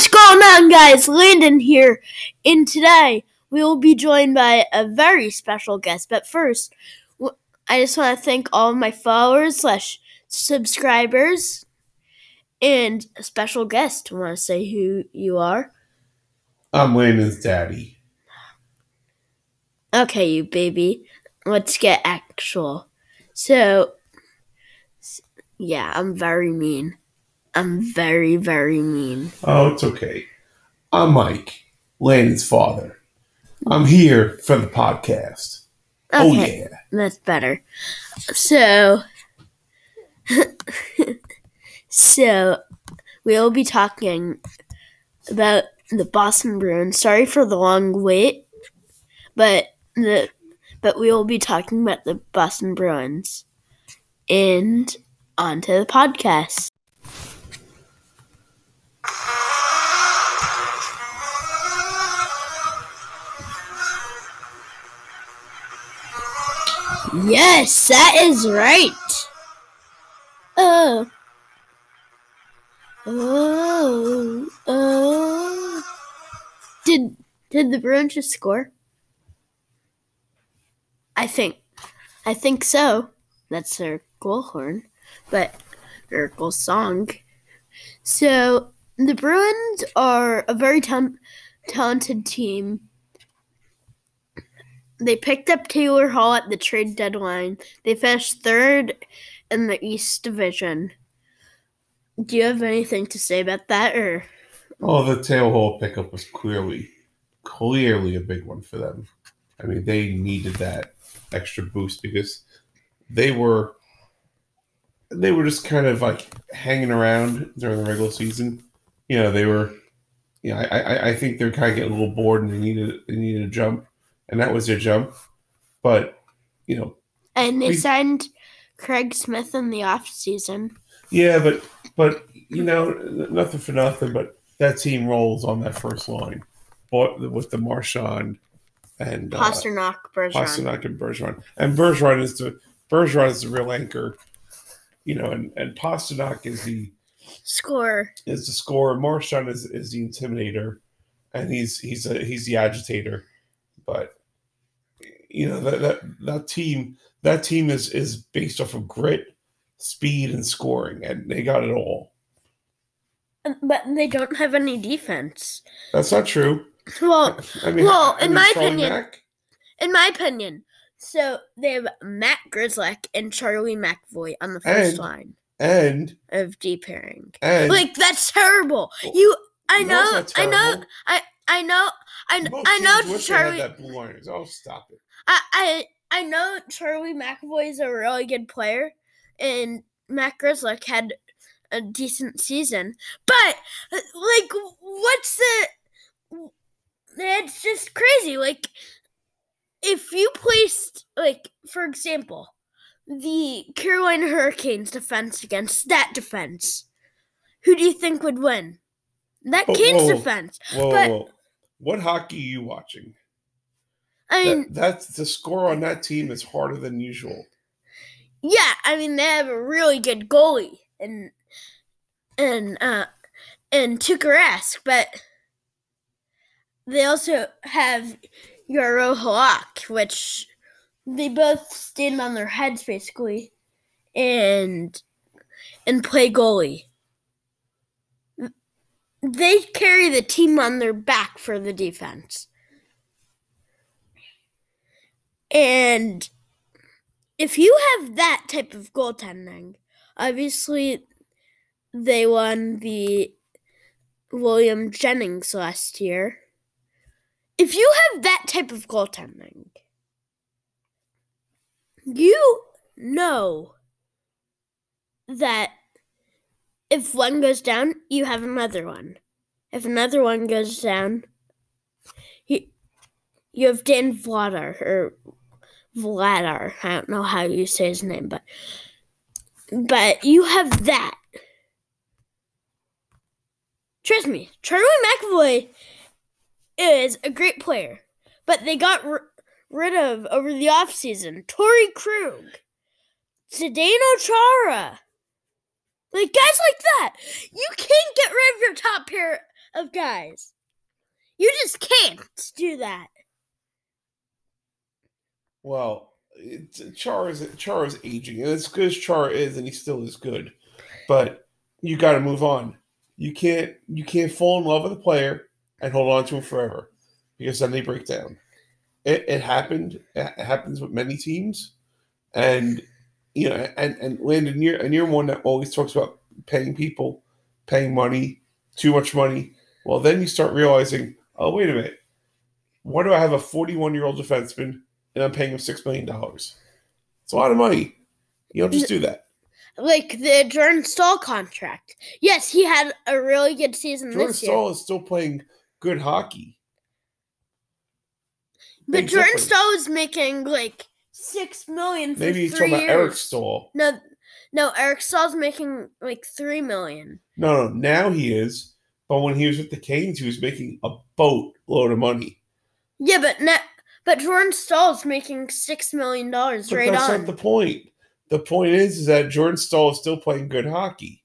What's going on, guys? Landon here, and today we will be joined by a very special guest. But first, I just want to thank all my followers slash subscribers and a special guest. Want to say who you are? I'm Landon's daddy. Okay, you baby. Let's get actual. So, yeah, I'm very mean. I'm very, very mean. Oh, it's okay. I'm Mike, Landon's father. I'm here for the podcast. Oh, Okay, yeah. that's better. So, so we'll be talking about the Boston Bruins. Sorry for the long wait, but the but we will be talking about the Boston Bruins. And on to the podcast. Yes, that is right. Oh. Oh. Oh. Did did the Bruins just score? I think I think so. That's their goal horn, but their goal song. So the Bruins are a very ta- talented team. They picked up Taylor Hall at the trade deadline. They finished third in the East Division. Do you have anything to say about that, or Oh, the Taylor Hall pickup was clearly, clearly a big one for them. I mean, they needed that extra boost because they were, they were just kind of like hanging around during the regular season. You know, they were, you know, I, I, I think they're kind of getting a little bored and they needed, they needed a jump, and that was their jump. But, you know, and they We- signed Craig Smith in the off season. Yeah, but but you know nothing for nothing, but that team rolls on that first line, but with the Marchand and uh, Pastrnak, Bergeron. Pastrnak and Bergeron, and Bergeron is the Bergeron is the real anchor, you know, and and Pastrnak is the Score. is the scorer. Marchand is is the intimidator, and he's he's a he's the agitator, but you know that that that team that team is is based off of grit, speed, and scoring, and they got it all. But they don't have any defense. That's not true. Well, I mean, Well, I in my opinion- Mack- in my opinion, so they have Matt Grzelcyk and Charlie McAvoy on the first And- line and of D pairing. and Like that's terrible. You, I know, I know. I, I know, I, Most I know wish they had Charlie. that blue. Oh, stop it! I, I, I know Charlie McAvoy is a really good player, and Matt Grzelcyk had a decent season. But like, what's the? It's just crazy. Like, if you placed, like, for example, the Carolina Hurricanes defense against that defense, who do you think would win? That Oh, Canes whoa. defense. Whoa, But- whoa, what hockey are you watching? I mean, That, that's the score on that team is harder than usual. Yeah, I mean they have a really good goalie and and uh and Tuukka Rask, but they also have Jaro Halak, which they both stand on their heads basically and and play goalie. They carry the team on their back for the defense. And if you have that type of goaltending, obviously they won the William Jennings last year. If you have that type of goaltending, you know that if one goes down, you have another one. If another one goes down, you, you have Dan Vladar or Vladar. I don't know how you say his name, but but you have that. Trust me, Charlie McAvoy is a great player, but they got rid of over the offseason Torey Krug, Zdeno Chara. Like guys like that. You can't get rid of your top pair of guys. You just can't do that. Well, Char is Char is aging, and as good as Char is, and he still is good, but you got to move on. You can't you can't fall in love with a player and hold on to him forever because then they break down. It, it happened. It happens with many teams, and you know, and and Landon, you're and you're one that always talks about paying people, paying money, too much money. Well, then you start realizing, oh wait a minute, why do I have a 41 year old defenseman and I'm paying him six million dollars? It's a lot of money. You don't just do that. Like the Jordan Staal contract. Yes, he had a really good season Jordan this year. Staal is still playing good hockey. But Jordan. Staal was making like six million for Maybe he's three talking years. about Eric Staal. No, no, Eric Staal's making like three million. No, no, now he is. But when he was with the Canes, he was making a boatload of money. Yeah, but ne- but Jordan Staal's making six million dollars right that's on. That's not the point. The point is, is that Jordan Staal is still playing good hockey.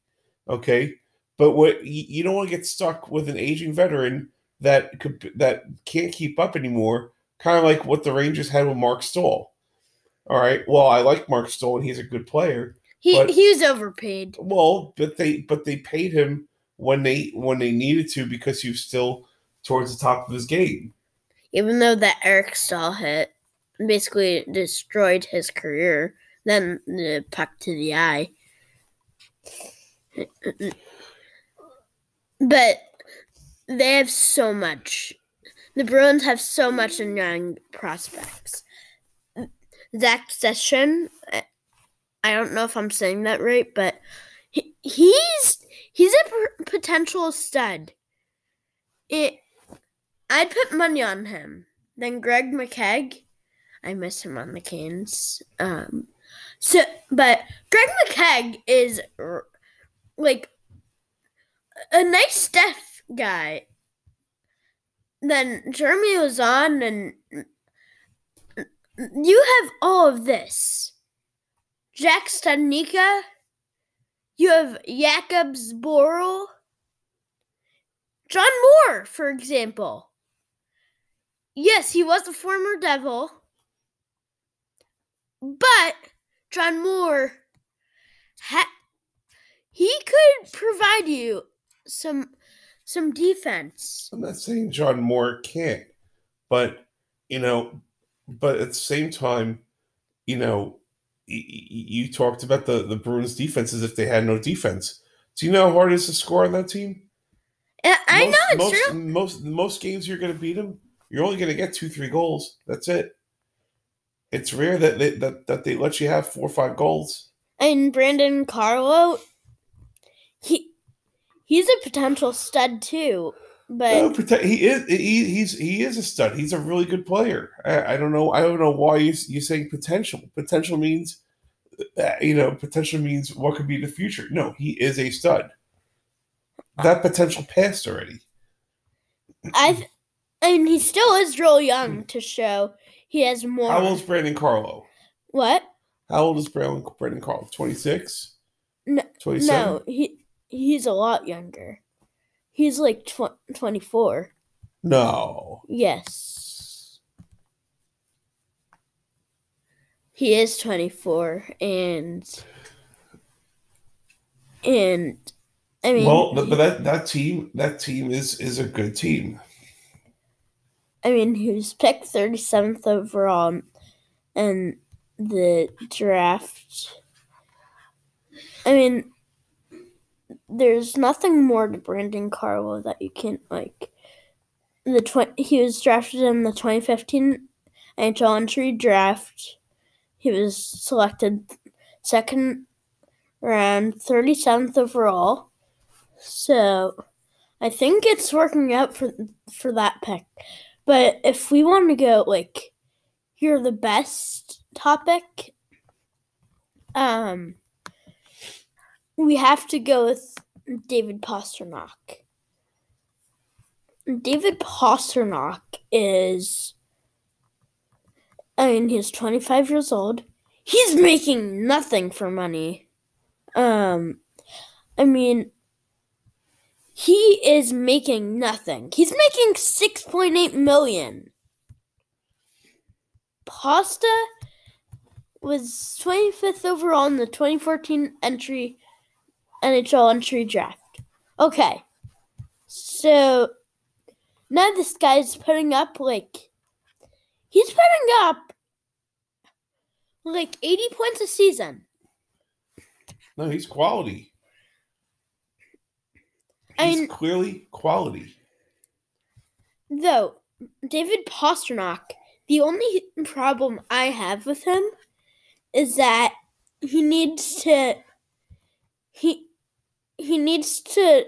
Okay, but what you, you don't want to get stuck with an aging veteran that could that can't keep up anymore. Kind of like what the Rangers had with Marc Staal. All right. Well, I like Marc Staal and he's a good player. he but- he was overpaid. Well, but they but they paid him when they when they needed to because he was still towards the top of his game. Even though that Eric Staal hit basically destroyed his career, then the puck to the eye. But they have so much. The Bruins have so much in young prospects. Zach Senyshyn, I- don't know if I'm saying that right, but he, he's he's a p- potential stud. It, I'd put money on him. Then Greg McKegg, I miss him on the Canes. Um, so, but Greg McKegg is like a nice Steph guy. Then Jeremy Lauzon, and you have all of this. Jack Studnicka. You have Jakub Zboril. John Moore, for example. Yes, he was a former Devil. But John Moore ha- he could provide you some some defense. I'm not saying John Moore can't, but you know, but at the same time, you know, y- y- you talked about the the Bruins defense as if they had no defense. Do you know how hard it is to score on that team? I, I most, know it's most, true. Most most games you're going to beat them. You're only going to get two three goals. That's it. It's rare that they that, that they let you have four or five goals. And Brandon Carlo, he he's a potential stud too. But No, protect, he is he, he's he is a stud. He's a really good player. I, I don't know. I don't know why you you saying potential. Potential means, uh, you know, potential means what could be the future. No, he is a stud. That potential passed already. I I mean he still is real young to show he has more. How old is Brandon Carlo? what? How old is Brandon Brandon Carlo? Twenty six. No, Twenty seven. No, he he's a lot younger. He's like tw- 24. No. Yes. He is 24 and and I mean Well, but but that that team that team is is a good team. I mean he was picked 37th overall in the draft. I mean there's nothing more to Brandon Carlo that you can't like the he was drafted in the 2015 NHL entry draft. He was selected second round, 37th overall. So I think it's working out for for that pick. But if we want to go like you're the best topic, um we have to go with David Pastrnak. David Pastrnak is mean he's 25 years old. He's making nothing for money. Um I mean he is making nothing. He's making 6.8 million. Pasta was 25th overall in the 2014 entry NHL entry draft. Okay. So now this guy's putting up like he's putting up like 80 points a season. No, he's quality. He's mean- clearly quality. Though David Pastrnak, the only problem I have with him is that he needs to he he needs to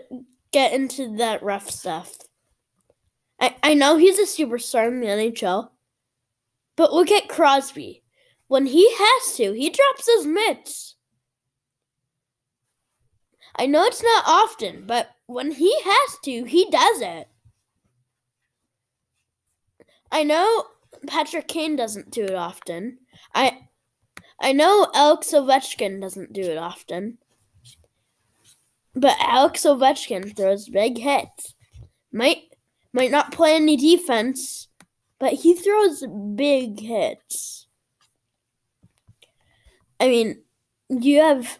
get into that rough stuff. I, I know he's a superstar in the NHL, but look at Crosby. When he has to, he drops his mitts. I know it's not often, but when he has to, he does it. I know Patrick Kane doesn't do it often. I I know Alex Ovechkin doesn't do it often. But Alex Ovechkin throws big hits. Might might not play any defense, but he throws big hits. I mean, you have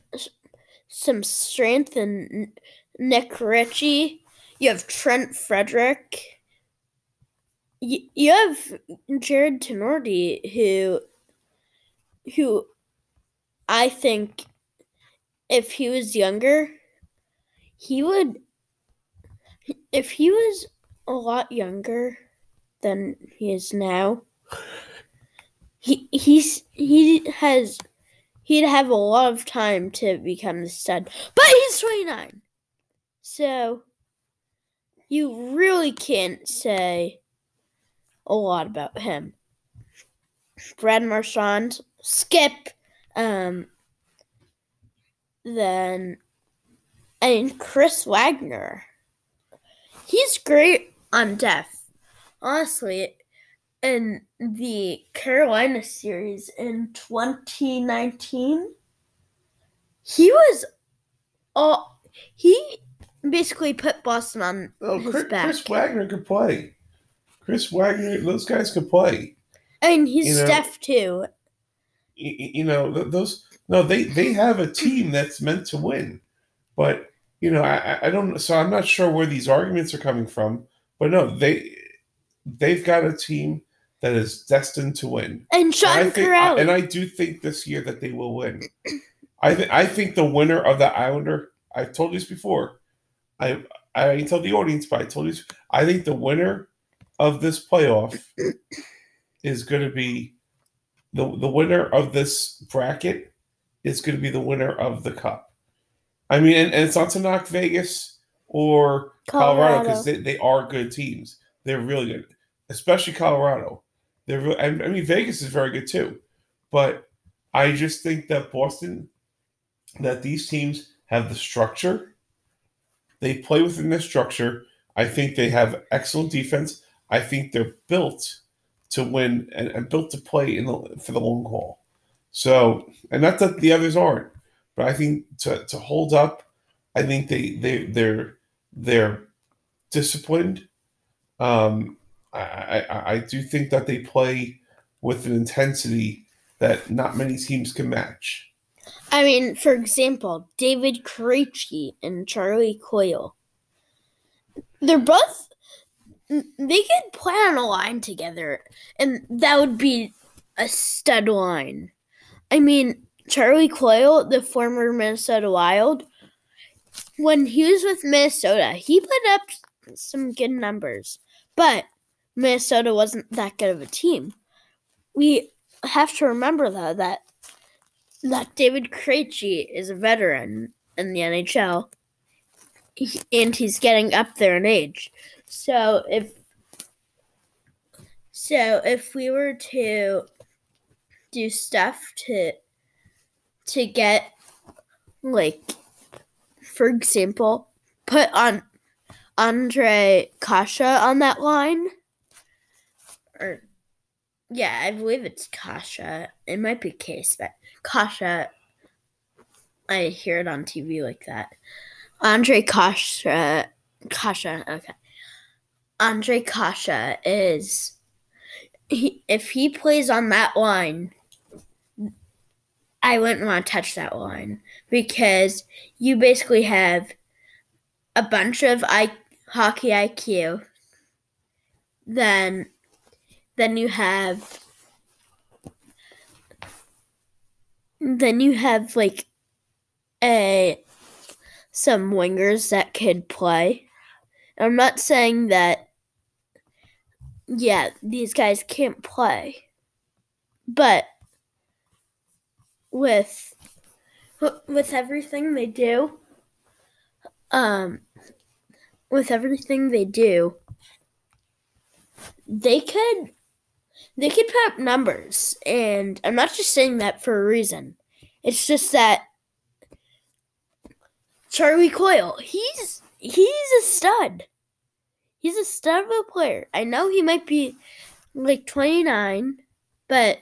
some strength in Nick Ritchie. You have Trent Frederic. You, you have Jarred Tinordi, who, who, I think, if he was younger, he would. If he was a lot younger than he is now, he he's he has he'd have a lot of time to become the stud. But he's twenty nine, so you really can't say a lot about him. Brad Marchand, Skip, um, then and Chris Wagner. He's great on def. Honestly, in the Carolina series in 2019, he was all he basically put Boston on No, his Chris, back. Chris Wagner could play. Chris Wagner, those guys could play. And he's you know- too. You know, those. No, they they have a team that's meant to win, but you know, I I- I don't. So I'm not sure where these arguments are coming from. But no, they they've got a team that is destined to win. And And Sean I think, Kuraly. and I do think this year that they will win. I th- I think the winner of the Islander. I've told you this before. I I didn't tell the audience, but I told you. I think the winner of this playoff is going to be the the winner of this bracket is going to be the winner of the cup. I mean, and, and it's not to knock Vegas or Colorado because they, they are good teams. They're really good, especially Colorado. They're real, and I mean Vegas is very good too, but I just think that Boston, that these teams have the structure. They play within the structure. I think they have excellent defense. I think they're built to win and, and built to play in the, for the long haul. So, and not that the others aren't, but I think to, to hold up, I think they they they're they're disciplined. Um, I, I I do think that they play with an intensity that not many teams can match. I mean, for example, David Krejci and Charlie Coyle. They're both. They could play on a line together, and that would be a stud line. I mean, Charlie Coyle, the former Minnesota Wild, when he was with Minnesota, he put up some good numbers, but Minnesota wasn't that good of a team. We have to remember, though, that that David Krejci is a veteran in the NHL, and he's getting up there in age. So if so, if we were to do stuff to to get like, for example, put on Andre Kasha on that line, or yeah, I believe it's Kasha. It might be Case, but Kasha. I hear it on TV like that. Andre Kasha Kasha. Okay. Andre Kasha is he, if he plays on that line, I wouldn't want to touch that one because you basically have a bunch of I, hockey IQ. Then, then you have, then you have like a some wingers that could play. I'm not saying that yeah, these guys can't play. But with with everything they do, um, with everything they do, they could they could put up numbers, and I'm not just saying that for a reason. It's just that Charlie Coyle, he's he's a stud. He's a stud of a player. I know he might be like 29, but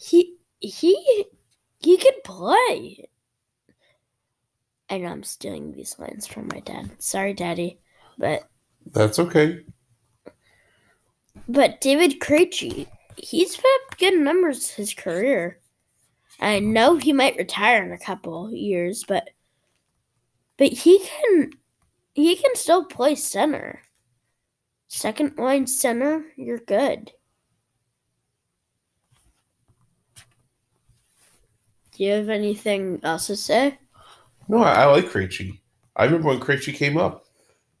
he he he can play. I know I'm stealing these lines from my dad. Sorry, Daddy, but That's okay. but David Krejci, he's put up good numbers his career. I know he might retire in a couple years, but but he can he can still play center. Second line center, you're good. Do you have anything else to say? No, I, I like Krejci. I remember when Krejci came up.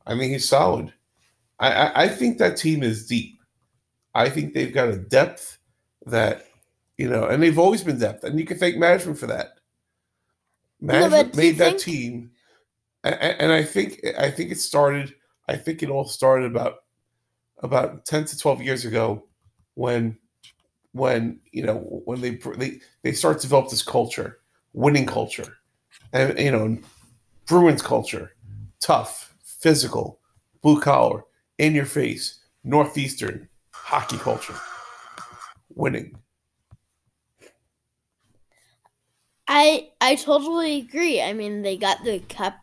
I mean, he's solid. I, I, I think that team is deep. I think they've got a depth that, you know, and they've always been depth, and you can thank management for that. Management you made that think- team, and, and I think I think it started. I think it all started about about ten to twelve years ago, when when you know when they they they start to develop this culture, winning culture, and you know Bruins culture, tough, physical, blue collar, in your face, northeastern hockey culture, winning. I I totally agree. I mean, they got the cup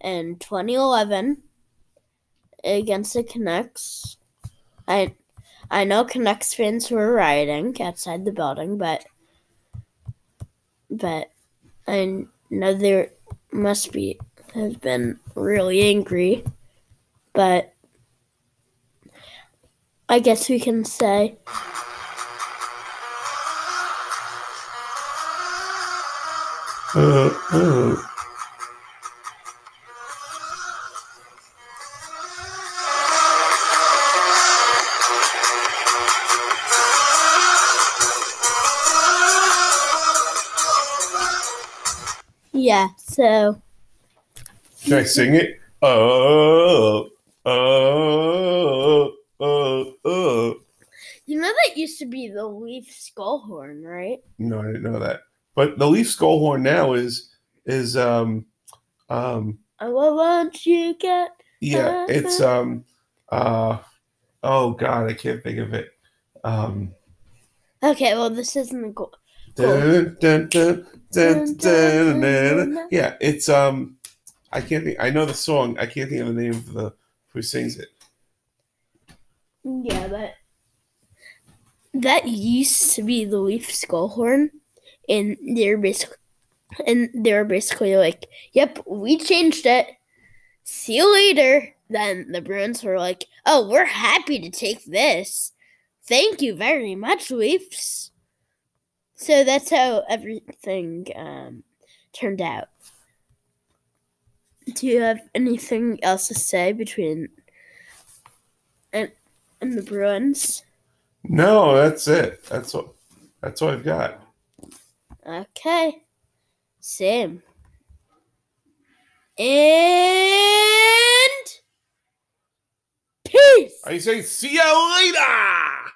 in 2011 against the Canucks. I I know Canucks fans were rioting outside the building, but but I know there must be have been really angry. But I guess we can say Uh, uh. So Can I sing it? Oh, oh, oh, oh. you know that used to be the Leaf skull horn, right? No, I didn't know that. But the Leaf skull horn now is is um um Oh, what you get? yeah it's um uh oh god I can't think of it um Okay, well, this isn't the goal. Yeah it's um I can't think I know the song I can't think of the name of the who sings it Yeah, but that used to be the Leaf skull horn, and they're basically, and they're basically like, "Yep, we changed it. See you later." Then the Bruins were like, "Oh, we're happy to take this. Thank you very much, Leafs." So that's how everything um, turned out. Do you have anything else to say between and and the Bruins? no that's it that's what that's all I've got Okay. Same. And peace. I say see you later.